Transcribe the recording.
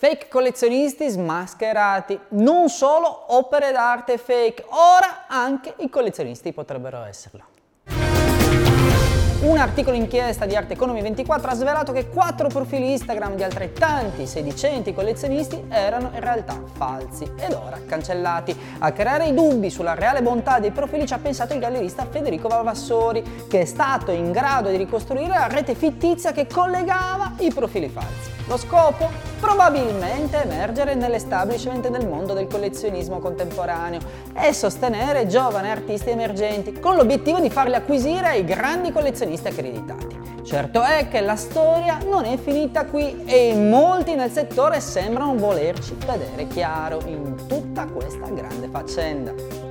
Fake collezionisti smascherati, non solo opere d'arte fake, ora anche i collezionisti potrebbero esserlo. Un articolo inchiesta di Art Economy 24 ha svelato che quattro profili Instagram di altrettanti sedicenti collezionisti erano in realtà falsi ed ora cancellati. A creare i dubbi sulla reale bontà dei profili ci ha pensato il gallerista Federico Valvassori, che è stato in grado di ricostruire la rete fittizia che collegava i profili falsi. Lo scopo? Probabilmente emergere nell'establishment del mondo del collezionismo contemporaneo e sostenere giovani artisti emergenti con l'obiettivo di farli acquisire ai grandi collezionisti accreditati. Certo è che la storia non è finita qui e molti nel settore sembrano volerci vedere chiaro in tutta questa grande faccenda.